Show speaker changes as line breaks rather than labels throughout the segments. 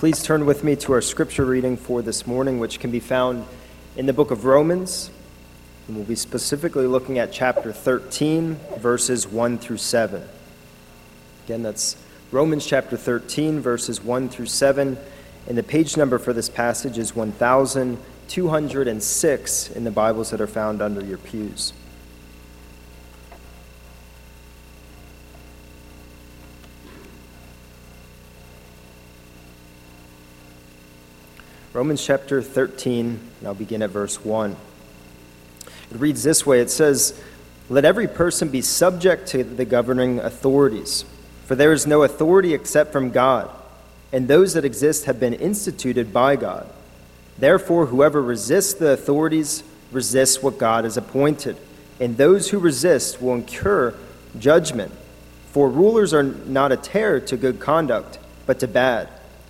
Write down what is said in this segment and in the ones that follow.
Please turn with me to our scripture reading for this morning, which can be found in the book of Romans. And we'll be specifically looking at chapter 13, verses 1 through 7. Again, that's Romans chapter 13, verses 1 through 7. And the page number for this passage is 1206 in the Bibles that are found under your pews. Romans chapter 13, and I'll begin at verse 1. It reads this way It says, Let every person be subject to the governing authorities, for there is no authority except from God, and those that exist have been instituted by God. Therefore, whoever resists the authorities resists what God has appointed, and those who resist will incur judgment. For rulers are not a terror to good conduct, but to bad.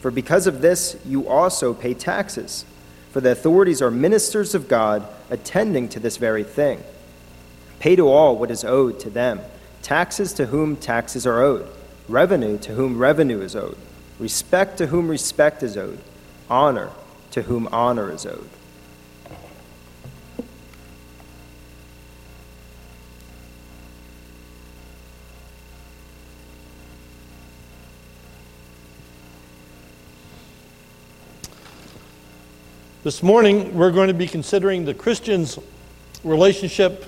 For because of this, you also pay taxes. For the authorities are ministers of God, attending to this very thing. Pay to all what is owed to them taxes to whom taxes are owed, revenue to whom revenue is owed, respect to whom respect is owed, honor to whom honor is owed.
This morning, we're going to be considering the Christian's relationship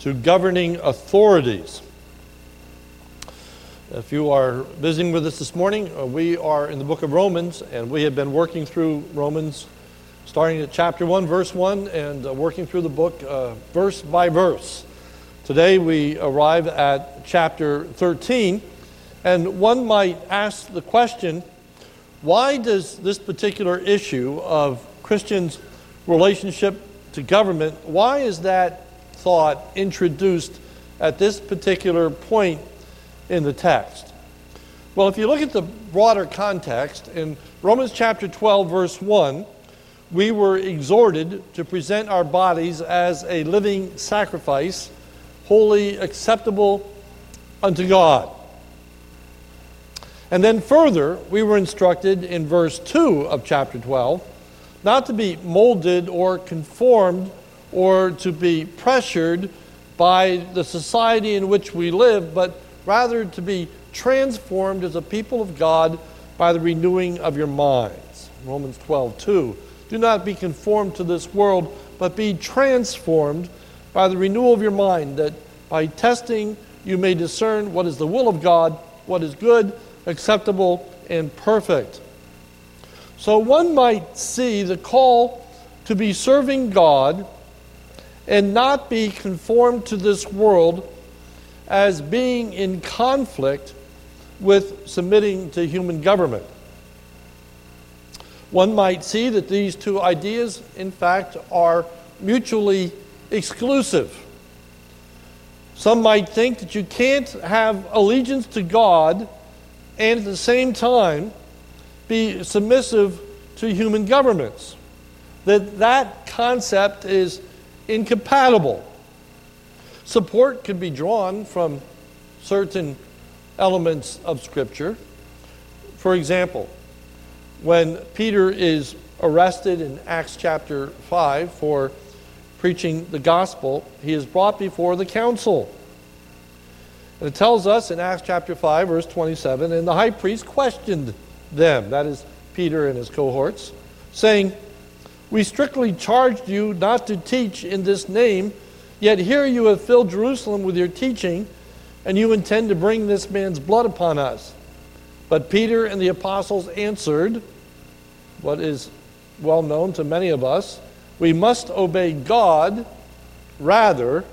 to governing authorities. If you are visiting with us this morning, uh, we are in the book of Romans, and we have been working through Romans, starting at chapter 1, verse 1, and uh, working through the book uh, verse by verse. Today, we arrive at chapter 13, and one might ask the question why does this particular issue of Christians' relationship to government, why is that thought introduced at this particular point in the text? Well, if you look at the broader context, in Romans chapter 12, verse 1, we were exhorted to present our bodies as a living sacrifice, wholly acceptable unto God. And then further, we were instructed in verse 2 of chapter 12 not to be molded or conformed or to be pressured by the society in which we live, but rather to be transformed as a people of God by the renewing of your minds. Romans 12, 2. Do not be conformed to this world, but be transformed by the renewal of your mind, that by testing you may discern what is the will of God, what is good, acceptable, and perfect. So one might see the call to be serving God and not be conformed to this world as being in conflict with submitting to human government. One might see that these two ideas, in fact, are mutually exclusive. Some might think that you can't have allegiance to God and at the same time be submissive to human governments. That that concept is incompatible. Support could be drawn from certain elements of Scripture. For example, when Peter is arrested in Acts chapter 5 for preaching the gospel, he is brought before the council. And it tells us in Acts chapter 5, verse 27, and the high priest questioned them, that is Peter and his cohorts, saying, We strictly charged you not to teach in this name, yet here you have filled Jerusalem with your teaching, and you intend to bring this man's blood upon us. But Peter and the apostles answered, what is well known to many of us, we must obey God rather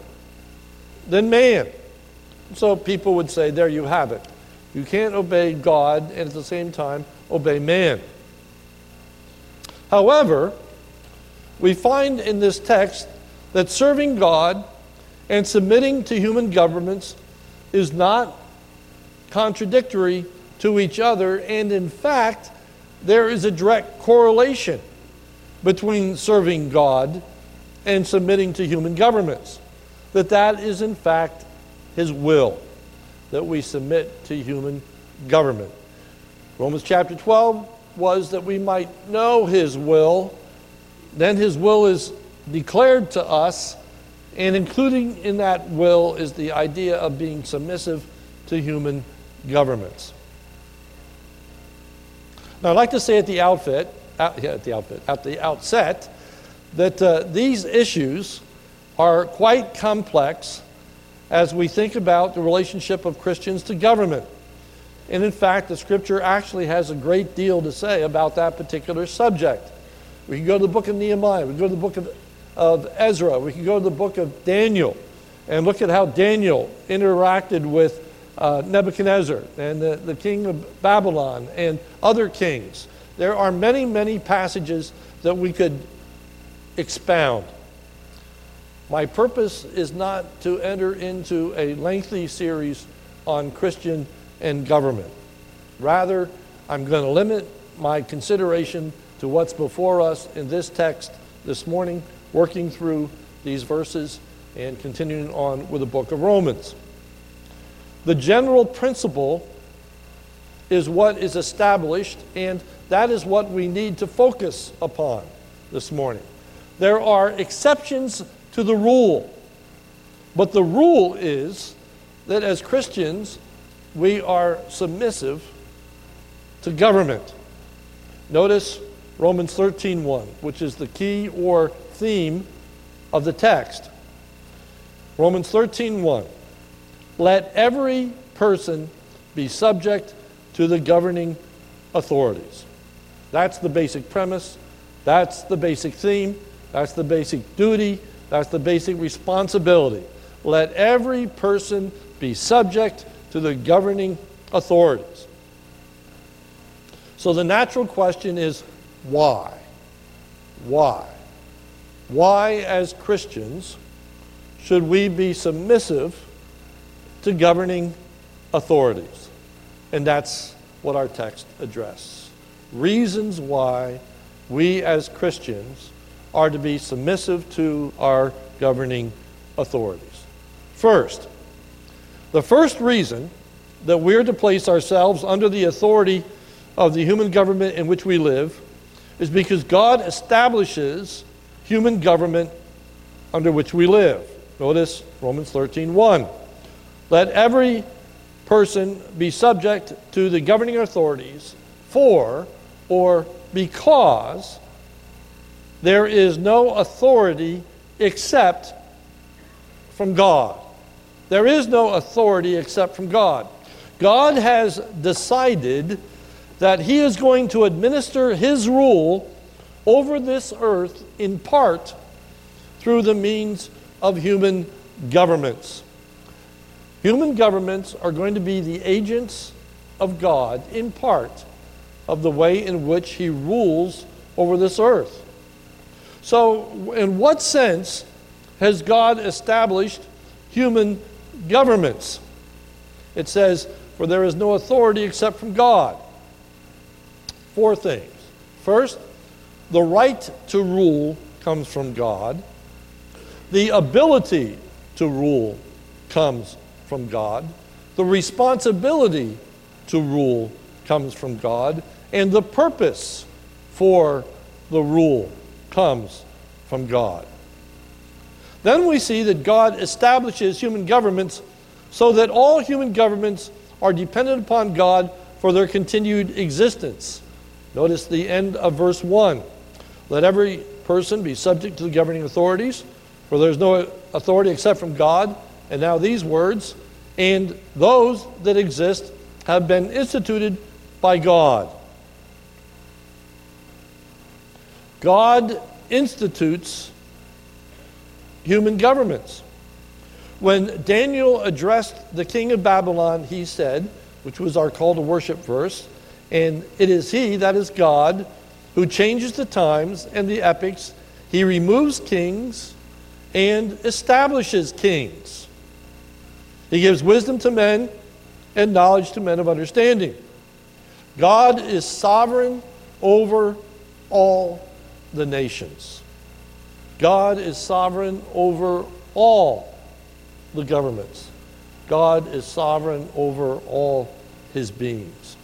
than man. So people would say, there you have it. You can't obey God and at the same time obey man. However, we find in this text that serving God and submitting to human governments is not contradictory to each other, and in fact, there is a direct correlation between serving God and submitting to human governments. That that is in fact his will, that we submit to human government. Romans chapter 12 was that we might know his will. Then his will is declared to us, and including in that will is the idea of being submissive to human governments. Now, I'd like to say at the outfit, at, yeah, at the outfit, at the outset, that uh, these issues are quite complex as we think about the relationship of Christians to government. And in fact, the scripture actually has a great deal to say about that particular subject. We can go to the book of Nehemiah, we can go to the book of, of Ezra, we can go to the book of Daniel and look at how Daniel interacted with uh, Nebuchadnezzar and the, the king of Babylon and other kings. There are many, many passages that we could expound. My purpose is not to enter into a lengthy series on Christian and government. Rather, I'm going to limit my consideration to what's before us in this text this morning, working through these verses and continuing on with the book of Romans. The general principle is what is established, and that is what we need to focus upon this morning. There are exceptions to the rule, but the rule is that as Christians, we are submissive to government. Notice Romans 13:1, which is the key or theme of the text. Romans 13:1 let every person be subject to the governing authorities. That's the basic premise. That's the basic theme. That's the basic duty. That's the basic responsibility. Let every person be subject to the governing authorities. So the natural question is why? Why? Why, as Christians, should we be submissive to governing authorities. And that's what our text addresses. Reasons why we as Christians are to be submissive to our governing authorities. First, the first reason that we're to place ourselves under the authority of the human government in which we live is because God establishes human government under which we live. Notice Romans 13 1. Let every person be subject to the governing authorities for or because there is no authority except from God. There is no authority except from God. God has decided that He is going to administer His rule over this earth in part through the means of human governments. Human governments are going to be the agents of God in part of the way in which He rules over this earth. So, in what sense has God established human governments? It says, For there is no authority except from God. Four things. First, the right to rule comes from God, the ability to rule comes from God, the responsibility to rule comes from God, and the purpose for the rule comes from God. Then we see that God establishes human governments so that all human governments are dependent upon God for their continued existence. Notice the end of verse 1. Let every person be subject to the governing authorities, for there is no authority except from God, and now these words, and those that exist have been instituted by God. God institutes human governments. When Daniel addressed the king of Babylon, he said, which was our call to worship verse, and it is he, that is God, who changes the times and the epochs. He removes kings and establishes kings. He gives wisdom to men and knowledge to men of understanding. God is sovereign over all the nations. God is sovereign over all the governments. God is sovereign over all his beings.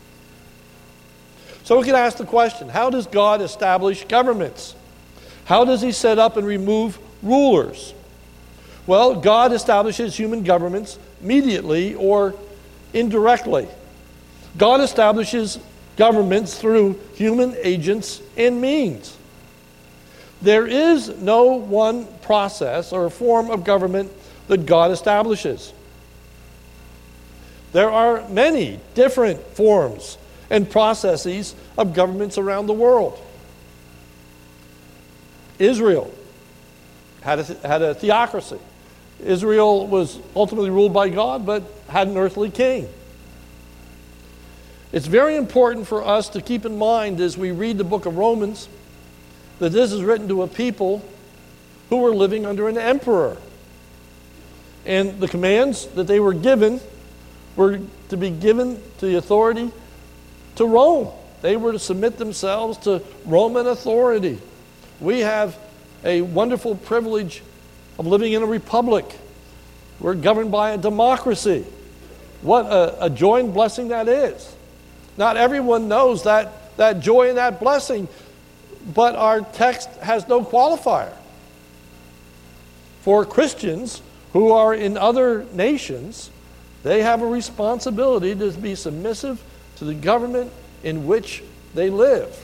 So we can ask the question how does God establish governments? How does he set up and remove rulers? Well, God establishes human governments mediately or indirectly. God establishes governments through human agents and means. There is no one process or form of government that God establishes. There are many different forms and processes of governments around the world. Israel had a, had a theocracy. Israel was ultimately ruled by God, but had an earthly king. It's very important for us to keep in mind as we read the book of Romans that this is written to a people who were living under an emperor. And the commands that they were given were to be given to the authority to Rome. They were to submit themselves to Roman authority. We have a wonderful privilege of living in a republic. We're governed by a democracy. What a, a joy and blessing that is. Not everyone knows that, that joy and that blessing, but our text has no qualifier. For Christians who are in other nations, they have a responsibility to be submissive to the government in which they live.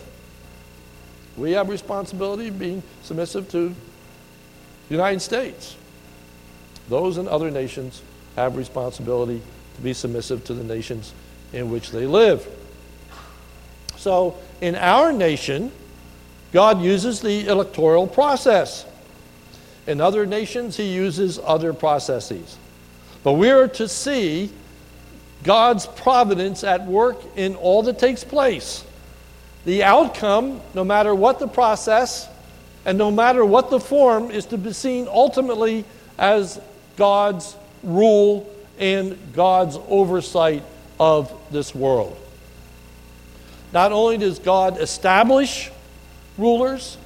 We have responsibility of being submissive to the United States. Those in other nations have responsibility to be submissive to the nations in which they live. So, in our nation, God uses the electoral process. In other nations, He uses other processes. But we are to see God's providence at work in all that takes place. The outcome, no matter what the process and no matter what the form, is to be seen ultimately as God's rule and God's oversight of this world. Not only does God establish rulers,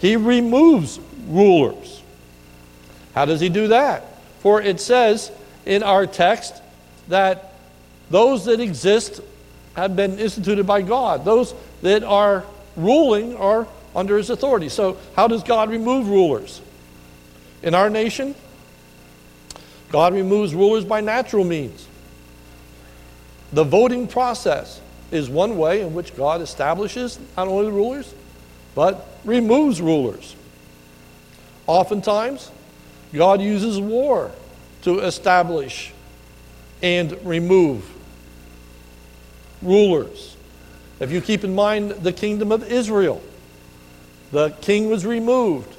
He removes rulers. How does He do that? For it says in our text that those that exist have been instituted by God. Those that are ruling are under His authority. So, how does God remove rulers? In our nation, God removes rulers by natural means. The voting process is one way in which God establishes not only the rulers, but removes rulers. Oftentimes, God uses war to establish and remove rulers. If you keep in mind the kingdom of Israel, the king was removed,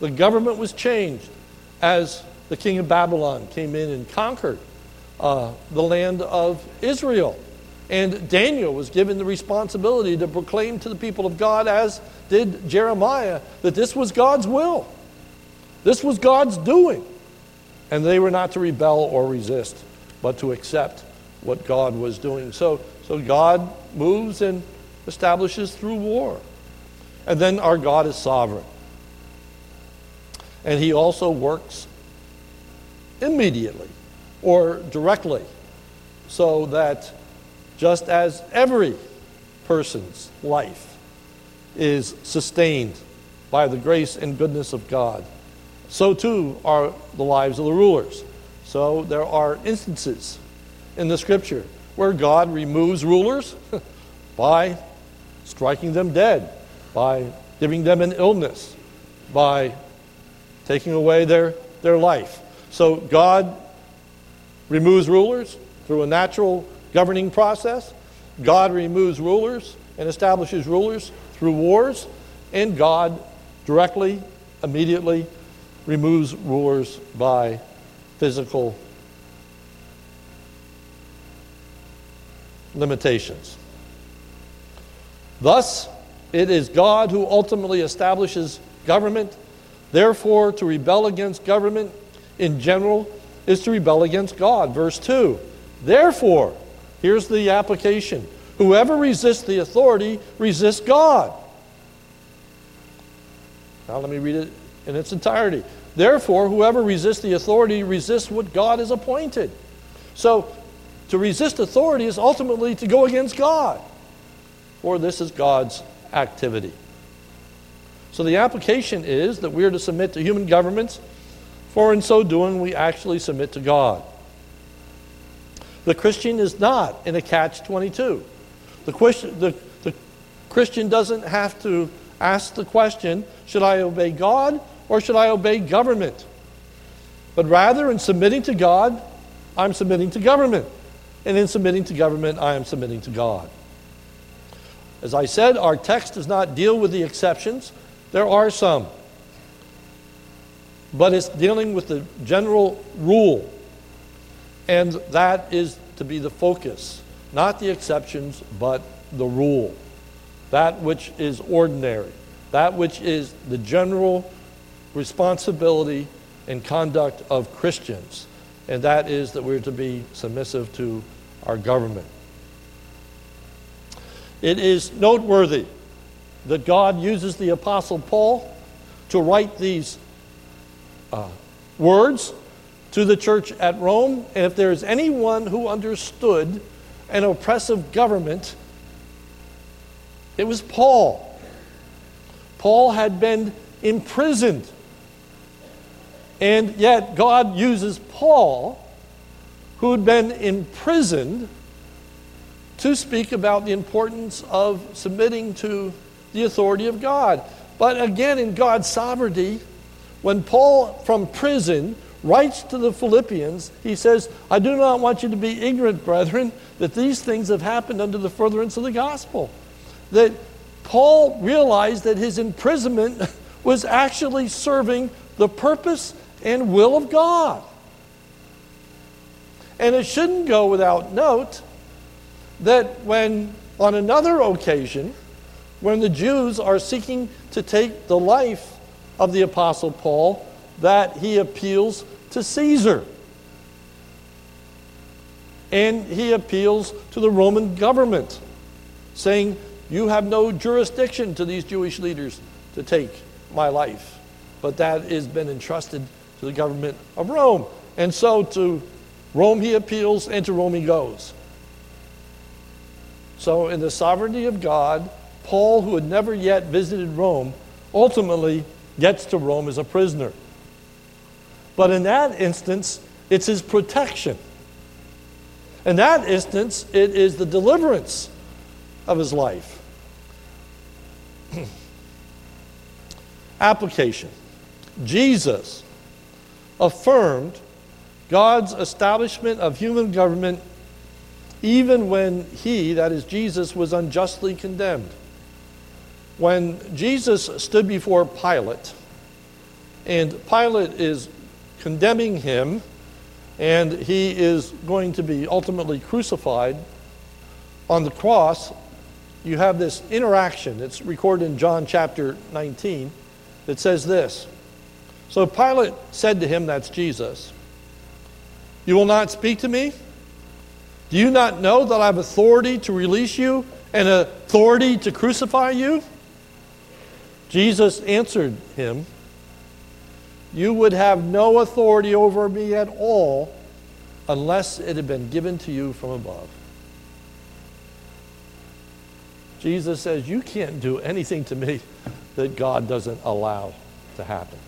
the government was changed as the king of Babylon came in and conquered uh, the land of Israel. And Daniel was given the responsibility to proclaim to the people of God, as did Jeremiah, that this was God's will. This was God's doing. And they were not to rebel or resist, but to accept what God was doing. So, so God moves and establishes through war. And then our God is sovereign. And he also works immediately or directly so that just as every person's life is sustained by the grace and goodness of God, so too are the lives of the rulers. So there are instances in the scripture where God removes rulers by striking them dead, by giving them an illness, by taking away their, their life. So God removes rulers through a natural governing process. God removes rulers and establishes rulers through wars, and God directly, immediately removes rulers by physical limitations. Thus, It is God who ultimately establishes government. Therefore, to rebel against government in general is to rebel against God. Verse 2. Therefore, here's the application whoever resists the authority resists God. Now, let me read it in its entirety. Therefore, whoever resists the authority resists what God has appointed. So, to resist authority is ultimately to go against God, for this is God's activity. So, the application is that we are to submit to human governments, for in so doing, we actually submit to God. The Christian is not in a catch 22. The, the, the Christian doesn't have to ask the question should I obey God or should I obey government? But rather, in submitting to God, I'm submitting to government. And in submitting to government, I am submitting to God. As I said, our text does not deal with the exceptions. There are some. But it's dealing with the general rule. And that is to be the focus. Not the exceptions, but the rule. That which is ordinary. That which is the general responsibility and conduct of Christians, and that is that we're to be submissive to our government. It is noteworthy that God uses the Apostle Paul to write these uh, words to the church at Rome, and if there is anyone who understood an oppressive government, it was Paul. Paul had been imprisoned and yet, God uses Paul, who had been imprisoned, to speak about the importance of submitting to the authority of God. But again, in God's sovereignty, when Paul from prison writes to the Philippians, he says, I do not want you to be ignorant, brethren, that these things have happened under the furtherance of the gospel. That Paul realized that his imprisonment was actually serving the purpose and will of God. And it shouldn't go without note that when, on another occasion, when the Jews are seeking to take the life of the Apostle Paul, that he appeals to Caesar. And he appeals to the Roman government, saying, You have no jurisdiction to these Jewish leaders to take my life. But that has been entrusted to the government of Rome. And so to Rome he appeals, and to Rome he goes. So, in the sovereignty of God, Paul, who had never yet visited Rome, ultimately gets to Rome as a prisoner. But in that instance, it's his protection. In that instance, it is the deliverance of his life. Application Jesus affirmed God's establishment of human government even when he, that is Jesus, was unjustly condemned. When Jesus stood before Pilate, and Pilate is condemning him, and he is going to be ultimately crucified on the cross, you have this interaction. It's recorded in John chapter 19 that says this so Pilate said to him, That's Jesus, You will not speak to me? Do you not know that I have authority to release you and authority to crucify you? Jesus answered him, You would have no authority over me at all unless it had been given to you from above. Jesus says, You can't do anything to me that God doesn't allow to happen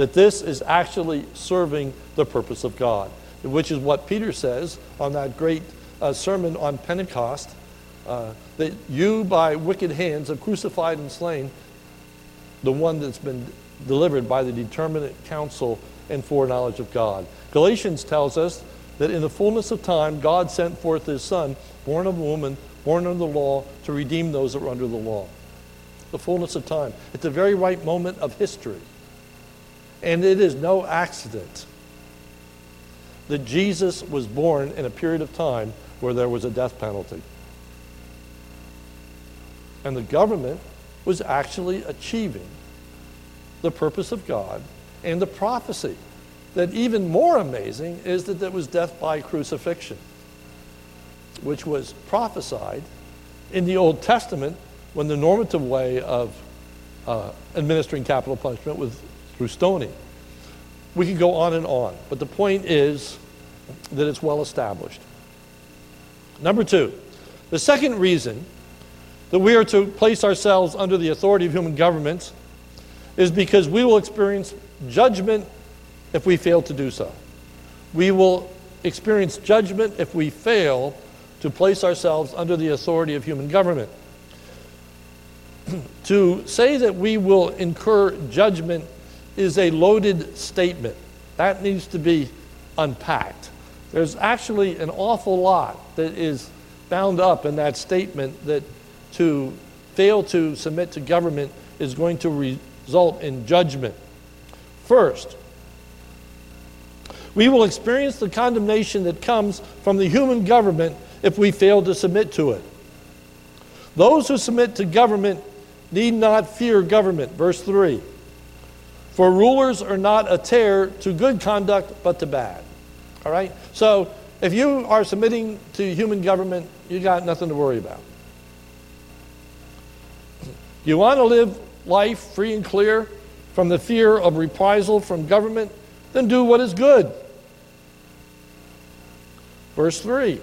that this is actually serving the purpose of God, which is what Peter says on that great uh, sermon on Pentecost uh, that you, by wicked hands, have crucified and slain the one that's been delivered by the determinate counsel and foreknowledge of God. Galatians tells us that in the fullness of time, God sent forth his Son, born of a woman, born under the law, to redeem those that were under the law. The fullness of time. At the very right moment of history. And it is no accident that Jesus was born in a period of time where there was a death penalty. And the government was actually achieving the purpose of God and the prophecy. That even more amazing is that it was death by crucifixion, which was prophesied in the Old Testament when the normative way of uh, administering capital punishment was through stoning. We could go on and on, but the point is that it's well established. Number two, the second reason that we are to place ourselves under the authority of human governments is because we will experience judgment if we fail to do so. We will experience judgment if we fail to place ourselves under the authority of human government. to say that we will incur judgment is a loaded statement. That needs to be unpacked. There's actually an awful lot that is bound up in that statement that to fail to submit to government is going to result in judgment. First, we will experience the condemnation that comes from the human government if we fail to submit to it. Those who submit to government need not fear government. Verse 3 For rulers are not a terror to good conduct, but to bad. All right? So if you are submitting to human government, you got nothing to worry about. You want to live life free and clear from the fear of reprisal from government? Then do what is good. Verse 3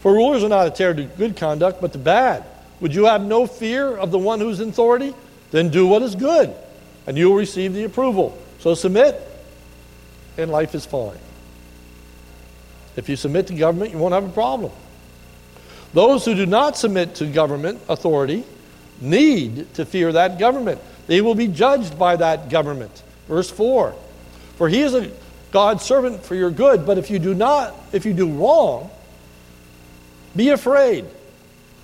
For rulers are not a terror to good conduct, but to bad. Would you have no fear of the one who's in authority? Then do what is good, and you will receive the approval. So submit, and life is fine. If you submit to government, you won't have a problem. Those who do not submit to government authority need to fear that government. They will be judged by that government. Verse 4 For he is a God's servant for your good, but if you do not, if you do wrong, be afraid,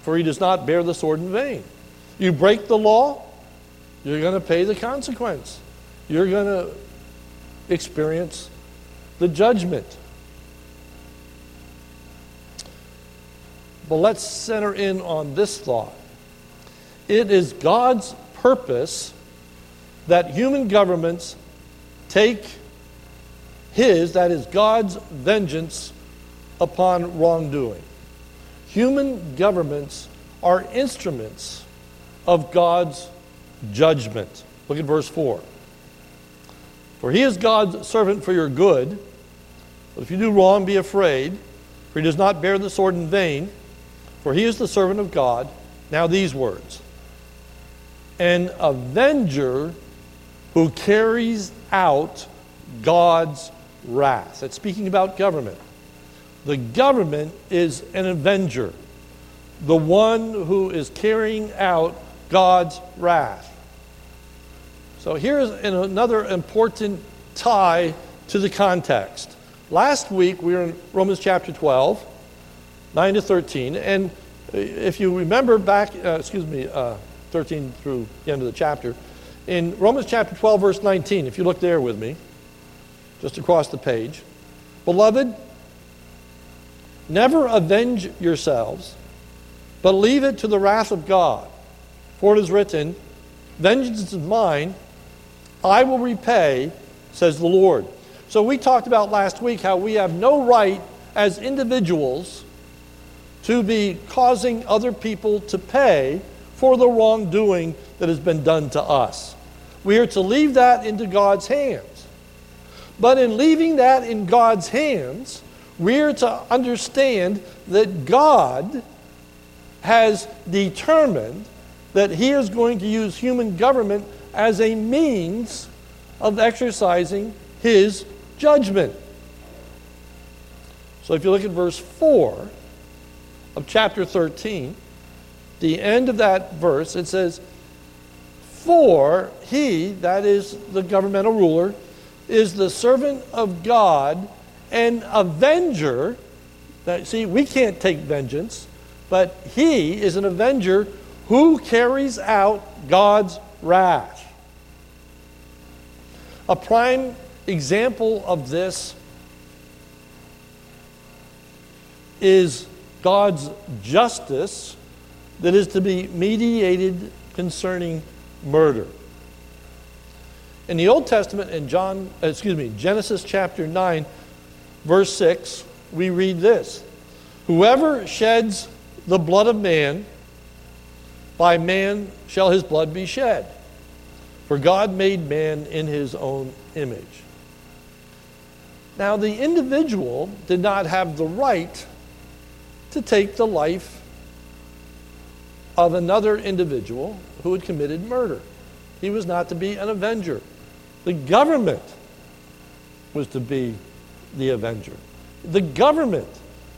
for he does not bear the sword in vain. You break the law, you're going to pay the consequence. You're going to experience the judgment. But let's center in on this thought. It is God's purpose that human governments take His, that is God's vengeance upon wrongdoing. Human governments are instruments of God's judgment. Look at verse 4. For he is God's servant for your good. But if you do wrong, be afraid, for he does not bear the sword in vain, for he is the servant of God. Now, these words an avenger who carries out God's wrath. That's speaking about government. The government is an avenger, the one who is carrying out God's wrath. So here's another important tie to the context. Last week we were in Romans chapter 12, 9 to 13, and if you remember back, uh, excuse me, uh, 13 through the end of the chapter, in Romans chapter 12, verse 19, if you look there with me, just across the page, Beloved, never avenge yourselves, but leave it to the wrath of God. For it is written, Vengeance is mine, I will repay, says the Lord. So we talked about last week how we have no right as individuals to be causing other people to pay for the wrongdoing that has been done to us. We are to leave that into God's hands. But in leaving that in God's hands, we are to understand that God has determined that He is going to use human government as a means of exercising his judgment. So if you look at verse 4 of chapter 13, the end of that verse, it says, For he, that is the governmental ruler, is the servant of God, an avenger. That, see, we can't take vengeance, but he is an avenger who carries out God's wrath. A prime example of this is God's justice that is to be mediated concerning murder. In the Old Testament, in John, uh, excuse me, Genesis chapter 9, verse 6, we read this Whoever sheds the blood of man, by man shall his blood be shed. For God made man in his own image. Now, the individual did not have the right to take the life of another individual who had committed murder. He was not to be an avenger. The government was to be the avenger. The government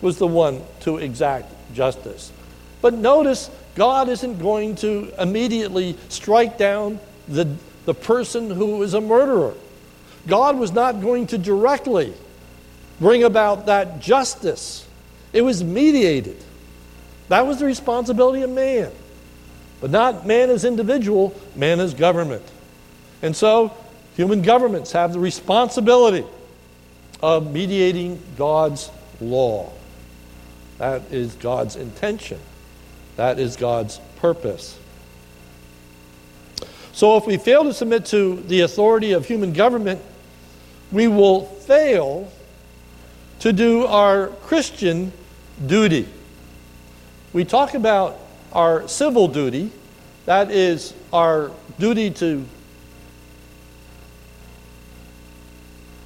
was the one to exact justice. But notice, God isn't going to immediately strike down the, the person who is a murderer. God was not going to directly bring about that justice. It was mediated. That was the responsibility of man. But not man as individual, man as government. And so, human governments have the responsibility of mediating God's law. That is God's intention. That is God's purpose. So, if we fail to submit to the authority of human government, we will fail to do our Christian duty. We talk about our civil duty, that is our duty to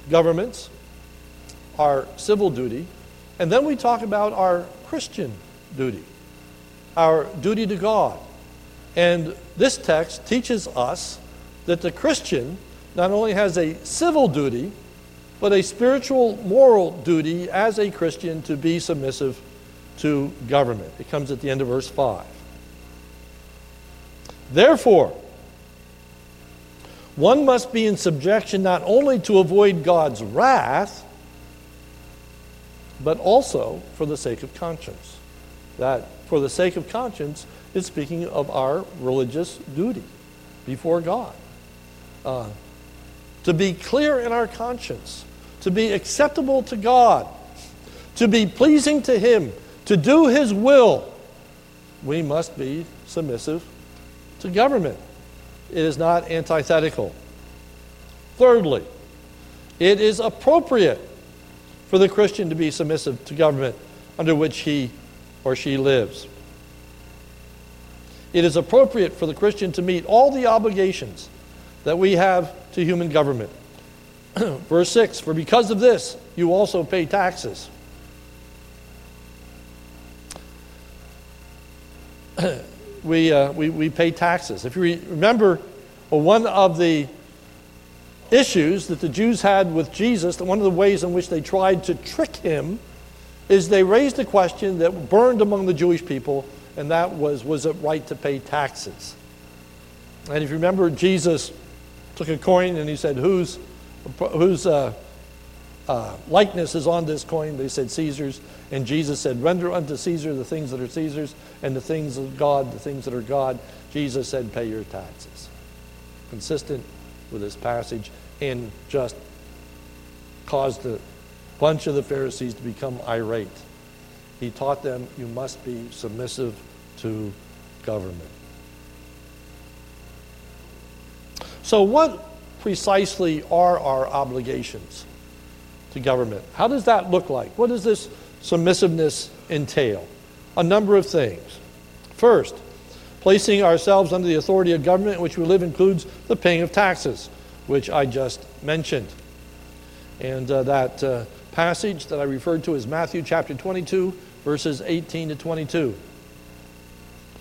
governments, our civil duty, and then we talk about our Christian duty, our duty to God. And this text teaches us that the Christian not only has a civil duty, but a spiritual moral duty as a Christian to be submissive to government. It comes at the end of verse 5. Therefore, one must be in subjection not only to avoid God's wrath, but also for the sake of conscience. That for the sake of conscience is speaking of our religious duty before God. Uh, to be clear in our conscience, to be acceptable to God, to be pleasing to Him, to do His will, we must be submissive to government. It is not antithetical. Thirdly, it is appropriate for the Christian to be submissive to government under which he or she lives. It is appropriate for the Christian to meet all the obligations that we have to human government. Verse 6 For because of this, you also pay taxes. we, uh, we, we pay taxes. If you re- remember, well, one of the issues that the Jews had with Jesus, one of the ways in which they tried to trick him, is they raised a question that burned among the Jewish people, and that was was it right to pay taxes? And if you remember, Jesus took a coin and he said, Whose, whose uh, uh, likeness is on this coin? They said, Caesar's. And Jesus said, Render unto Caesar the things that are Caesar's, and the things of God, the things that are God. Jesus said, Pay your taxes. Consistent with this passage and just caused a bunch of the Pharisees to become irate. He taught them, You must be submissive to government. So, what precisely are our obligations to government? How does that look like? What does this submissiveness entail? A number of things. First, placing ourselves under the authority of government in which we live includes the paying of taxes which I just mentioned. And uh, that uh, passage that I referred to is Matthew chapter 22, verses 18 to 22.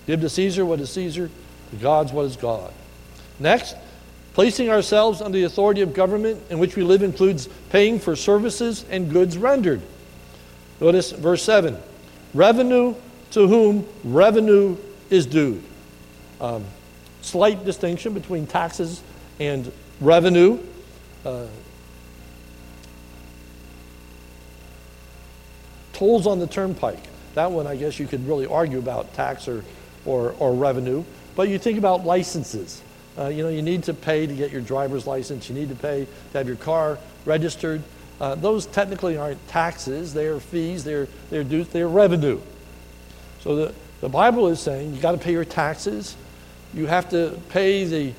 Give to Caesar what is Caesar, to God's what is God. Next, placing ourselves under the authority of government in which we live includes paying for services and goods rendered. Notice verse 7 revenue to whom revenue is due. Um, slight distinction between taxes and revenue. Uh, tolls on the turnpike. That one, I guess, you could really argue about tax or, or, or revenue. But you think about licenses. Uh, you know, you need to pay to get your driver's license. You need to pay to have your car registered. Uh, those technically aren't taxes. They are fees. They're, they're, they're revenue. So the, the Bible is saying you got to pay your taxes, you have to pay the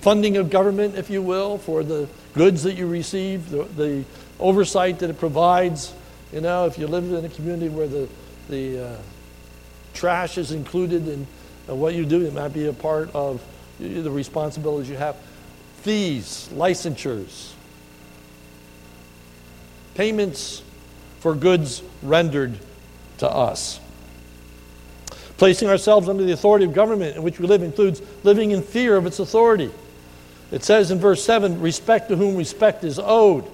funding of government, if you will, for the goods that you receive, the, the oversight that it provides. You know, if you live in a community where the, the uh, trash is included in uh, what you do, it might be a part of the responsibilities you have. Fees, licensures, payments for goods rendered to us. Placing ourselves under the authority of government in which we live includes living in fear of its authority. It says in verse 7 respect to whom respect is owed.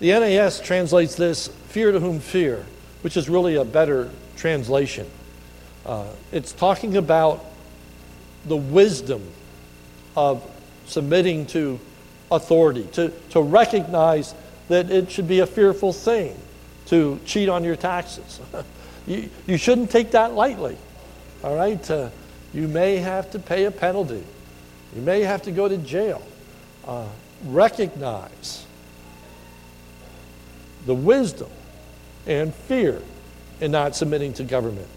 The NAS translates this fear to whom fear, which is really a better translation. Uh, it's talking about the wisdom of submitting to authority, to, to recognize that it should be a fearful thing to cheat on your taxes. you, you shouldn't take that lightly. All right? Uh, you may have to pay a penalty. You may have to go to jail. Uh, recognize the wisdom and fear in not submitting to government.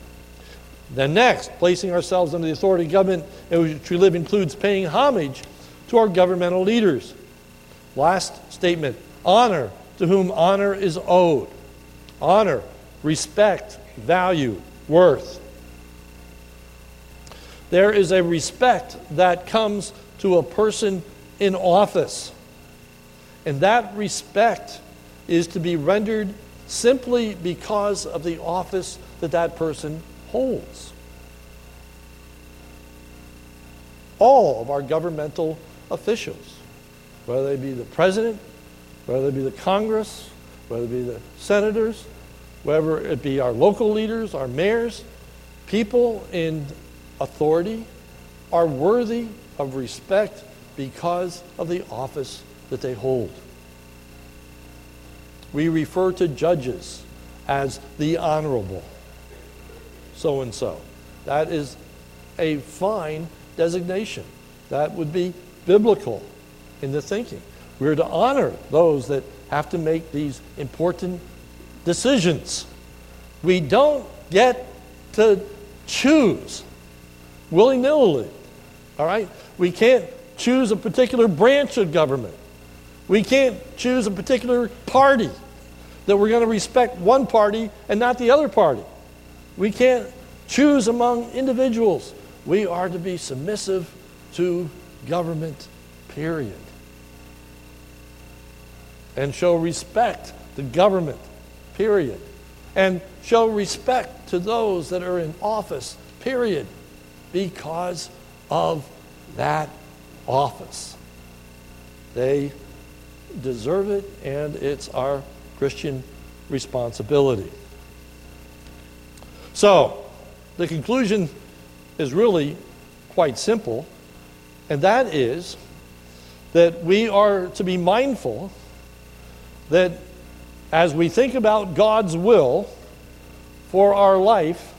Then, next, placing ourselves under the authority of government in which we live includes paying homage to our governmental leaders. Last statement honor to whom honor is owed. Honor, respect, value, worth. There is a respect that comes to a person in office. And that respect is to be rendered simply because of the office that that person holds. All of our governmental officials, whether they be the president, whether they be the Congress, whether it be the senators, whether it be our local leaders, our mayors, people in authority are worthy of respect because of the office that they hold. We refer to judges as the honorable so and so. That is a fine designation. That would be biblical in the thinking. We're to honor those that have to make these important decisions. We don't get to choose willy nilly. All right? We can't choose a particular branch of government. We can't choose a particular party that we're going to respect one party and not the other party. We can't choose among individuals. We are to be submissive to government, period. And show respect to government, period. And show respect to those that are in office, period, because of that office. They deserve it, and it's our Christian responsibility. So, the conclusion is really quite simple, and that is that we are to be mindful that as we think about God's will for our life,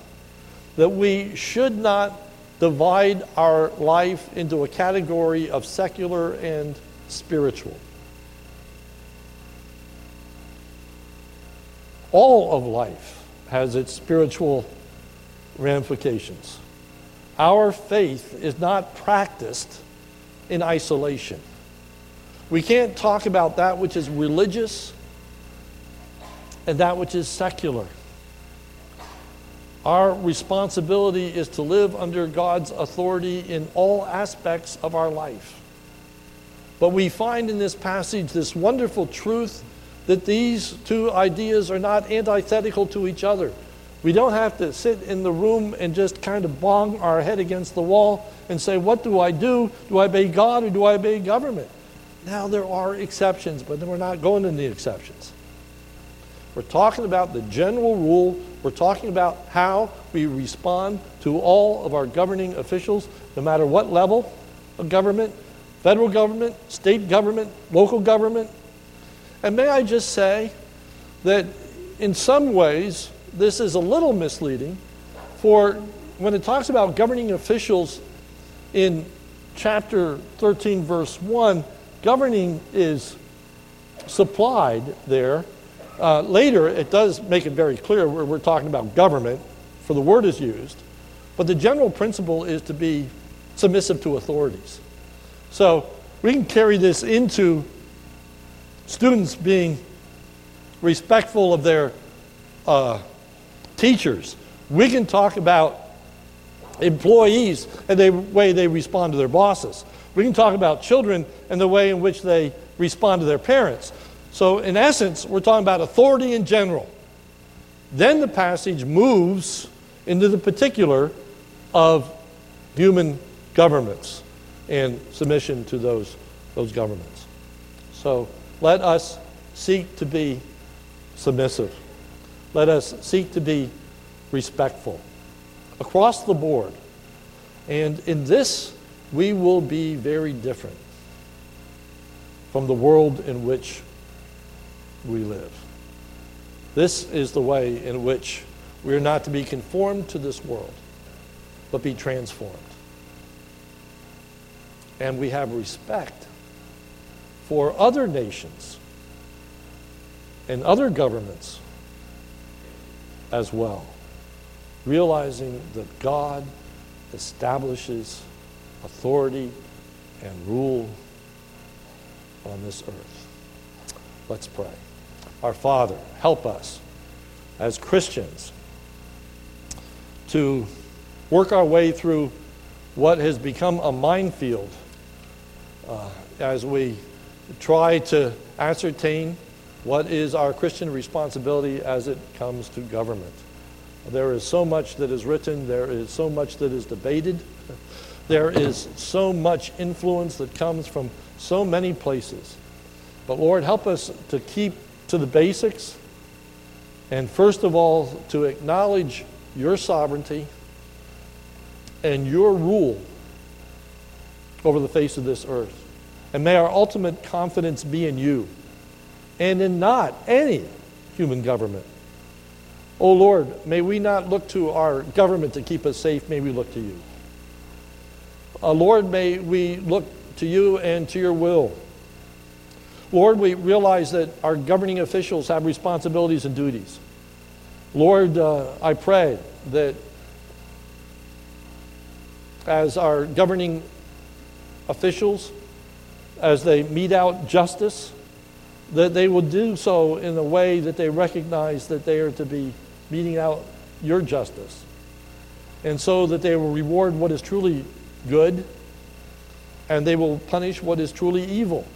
that we should not divide our life into a category of secular and spiritual. All of life has its spiritual ramifications. Our faith is not practiced in isolation. We can't talk about that which is religious and that which is secular. Our responsibility is to live under God's authority in all aspects of our life. But we find in this passage this wonderful truth that these two ideas are not antithetical to each other. We don't have to sit in the room and just kind of bang our head against the wall and say, What do I do? Do I obey God or do I obey government? Now, there are exceptions, but we're not going into the exceptions. We're talking about the general rule. We're talking about how we respond to all of our governing officials, no matter what level of government federal government, state government, local government. And may I just say that in some ways, this is a little misleading for when it talks about governing officials in chapter 13, verse 1, governing is supplied there Uh, later, it does make it very clear where we're talking about government, for the word is used, but the general principle is to be submissive to authorities. So we can carry this into students being respectful of their uh, teachers. We can talk about employees and the way they respond to their bosses. We can talk about children and the way in which they respond to their parents. So, in essence, we're talking about authority in general. Then the passage moves into the particular of human governments and submission to those, those governments. So, let us seek to be submissive. Let us seek to be respectful across the board. And in this, we will be very different from the world in which we live. This is the way in which we are not to be conformed to this world, but be transformed. And we have respect for other nations and other governments as well, realizing that God establishes authority and rule on this earth. Let's pray. Our Father, help us as Christians to work our way through what has become a minefield uh, as we try to ascertain what is our Christian responsibility as it comes to government. There is so much that is written, there is so much that is debated, there is so much influence that comes from so many places. But Lord, help us to keep to the basics, and first of all, to acknowledge your sovereignty and your rule over the face of this earth. And may our ultimate confidence be in you and in not any human government. Oh Lord, may we not look to our government to keep us safe, may we look to you. Uh, Lord, may we look to you and to your will. Lord, we realize that our governing officials have responsibilities and duties. Lord, uh, I pray that as our governing officials, as they mete out justice, that they will do so in a way that they recognize that they are to be meting out your justice. And so that they will reward what is truly good and they will punish what is truly evil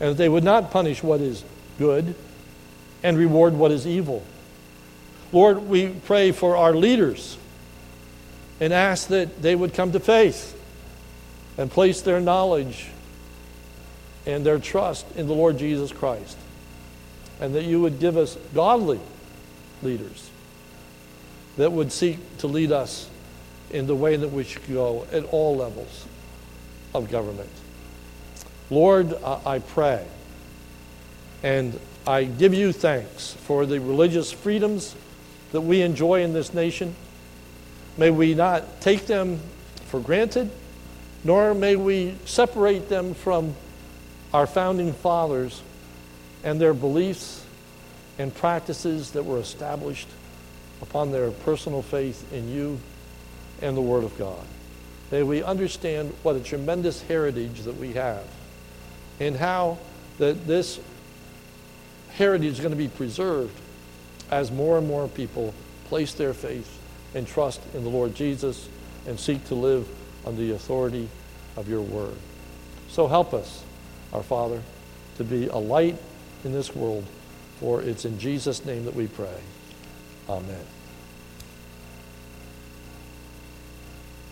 and that they would not punish what is good and reward what is evil. Lord, we pray for our leaders and ask that they would come to faith and place their knowledge and their trust in the Lord Jesus Christ. And that you would give us godly leaders that would seek to lead us in the way that we should go at all levels of government. Lord, I pray and I give you thanks for the religious freedoms that we enjoy in this nation. May we not take them for granted, nor may we separate them from our founding fathers and their beliefs and practices that were established upon their personal faith in you and the Word of God. May we understand what a tremendous heritage that we have and how that this heritage is going to be preserved as more and more people place their faith and trust in the Lord Jesus and seek to live under the authority of your word. So help us, our Father, to be a light in this world, for it's in Jesus' name that we pray. Amen.